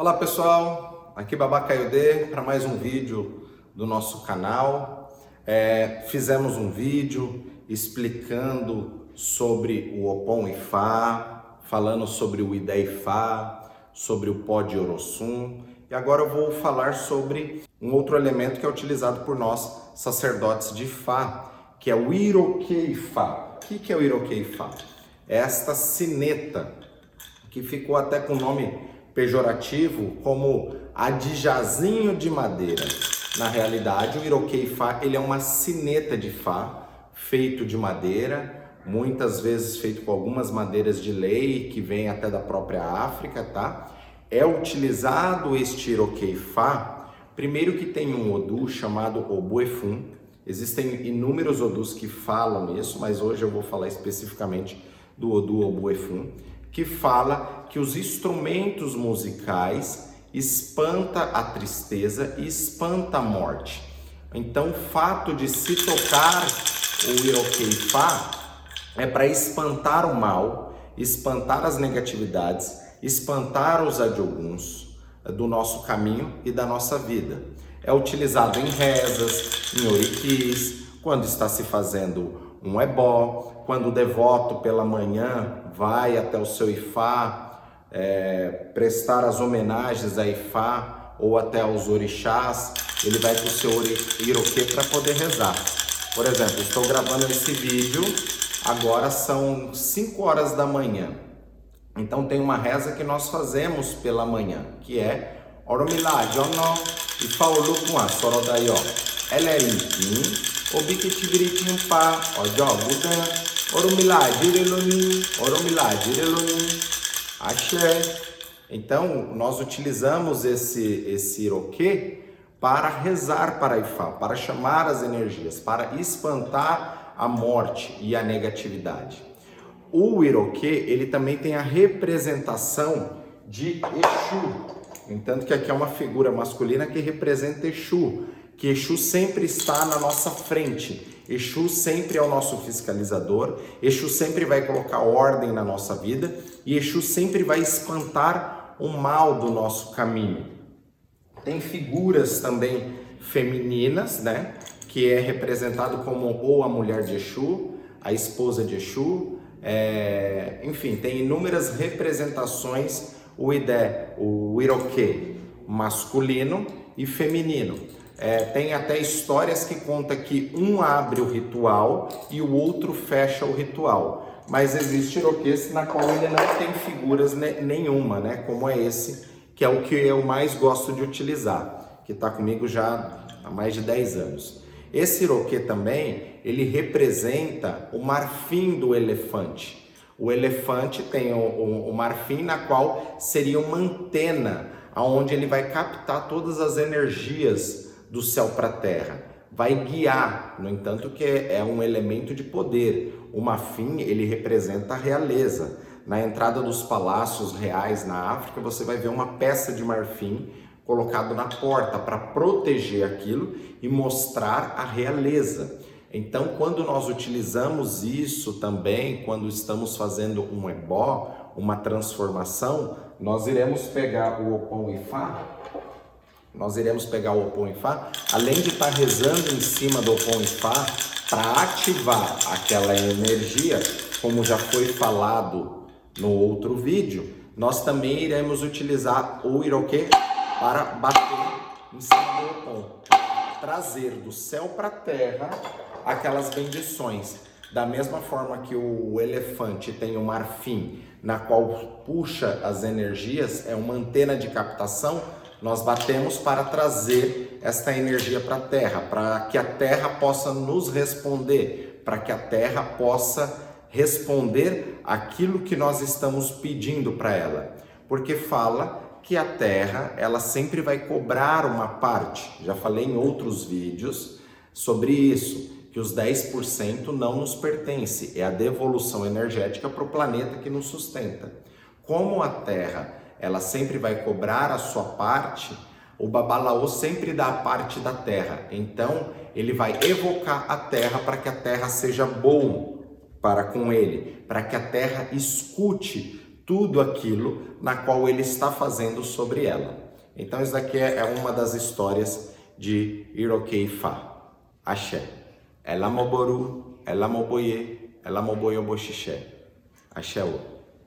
Olá pessoal, aqui Babá Caiodê para mais um vídeo do nosso canal. É, fizemos um vídeo explicando sobre o Opon Ifá, falando sobre o Ida Ifá, sobre o pó de Orossum e agora eu vou falar sobre um outro elemento que é utilizado por nós sacerdotes de Ifá, que é o Iroqueifá. O que é o Iroqueifá? É esta sineta que ficou até com o nome pejorativo como adijazinho de madeira. Na realidade, o Iroquei Fá ele é uma sineta de Fá feito de madeira, muitas vezes feito com algumas madeiras de lei que vem até da própria África, tá? É utilizado este Iroquei Fá, primeiro que tem um Odu chamado Obuefum. Existem inúmeros Odus que falam isso, mas hoje eu vou falar especificamente do Odu Obuefum que fala que os instrumentos musicais espanta a tristeza e espanta a morte. Então, o fato de se tocar o Iroqueifá é para espantar o mal, espantar as negatividades, espantar os adioguns do nosso caminho e da nossa vida. É utilizado em rezas, em oriquis, quando está se fazendo um ebó, quando o devoto pela manhã vai até o seu Ifá é, prestar as homenagens a Ifá ou até aos orixás, ele vai para o seu iroquê para poder rezar. Por exemplo, estou gravando esse vídeo, agora são 5 horas da manhã. Então tem uma reza que nós fazemos pela manhã, que é Oromilá, Jono, Ifaolukwa, Sorodaió, Elerim, Obikitibiritimpa, Ọjọ́ Budan, Orumilá, Direloni, Orumilá, Direloni, Axé. Então, nós utilizamos esse, esse iroquê para rezar para Ifá, para chamar as energias, para espantar a morte e a negatividade. O iroquê, ele também tem a representação de Exu, entanto que aqui é uma figura masculina que representa Exu, que Exu sempre está na nossa frente. Exu sempre é o nosso fiscalizador, Exu sempre vai colocar ordem na nossa vida e Exu sempre vai espantar o mal do nosso caminho. Tem figuras também femininas, né? Que é representado como ou a mulher de Exu, a esposa de Exu, é... enfim, tem inúmeras representações o Idé, o Iroquê masculino e feminino. É, tem até histórias que conta que um abre o ritual e o outro fecha o ritual. Mas existe iroquês na qual ele não tem figuras nenhuma, né? Como é esse, que é o que eu mais gosto de utilizar, que está comigo já há mais de 10 anos. Esse iroquê também, ele representa o marfim do elefante. O elefante tem o, o, o marfim na qual seria uma antena, aonde ele vai captar todas as energias do céu para a terra. Vai guiar, no entanto, que é um elemento de poder. O marfim, ele representa a realeza. Na entrada dos palácios reais na África, você vai ver uma peça de marfim colocado na porta para proteger aquilo e mostrar a realeza. Então, quando nós utilizamos isso também, quando estamos fazendo um ebó, uma transformação, nós iremos pegar o Opon Ifá nós iremos pegar o Opon Ifá, além de estar rezando em cima do Opon Ifá para ativar aquela energia, como já foi falado no outro vídeo, nós também iremos utilizar o Iroquê para bater em cima do Opon, trazer do céu para a terra aquelas bendições. Da mesma forma que o elefante tem o marfim, na qual puxa as energias, é uma antena de captação, nós batemos para trazer esta energia para a Terra, para que a Terra possa nos responder, para que a Terra possa responder aquilo que nós estamos pedindo para ela. Porque fala que a Terra, ela sempre vai cobrar uma parte. Já falei em outros vídeos sobre isso, que os 10% não nos pertence, é a devolução energética para o planeta que nos sustenta. Como a Terra ela sempre vai cobrar a sua parte, o Babalaô sempre dá a parte da terra. Então, ele vai evocar a terra para que a terra seja boa para com ele, para que a terra escute tudo aquilo na qual ele está fazendo sobre ela. Então, isso daqui é uma das histórias de Irokei Fa. Axé. elamoboru elamoboye elamoboyobo ṣiṣẹ àṣẹ wò.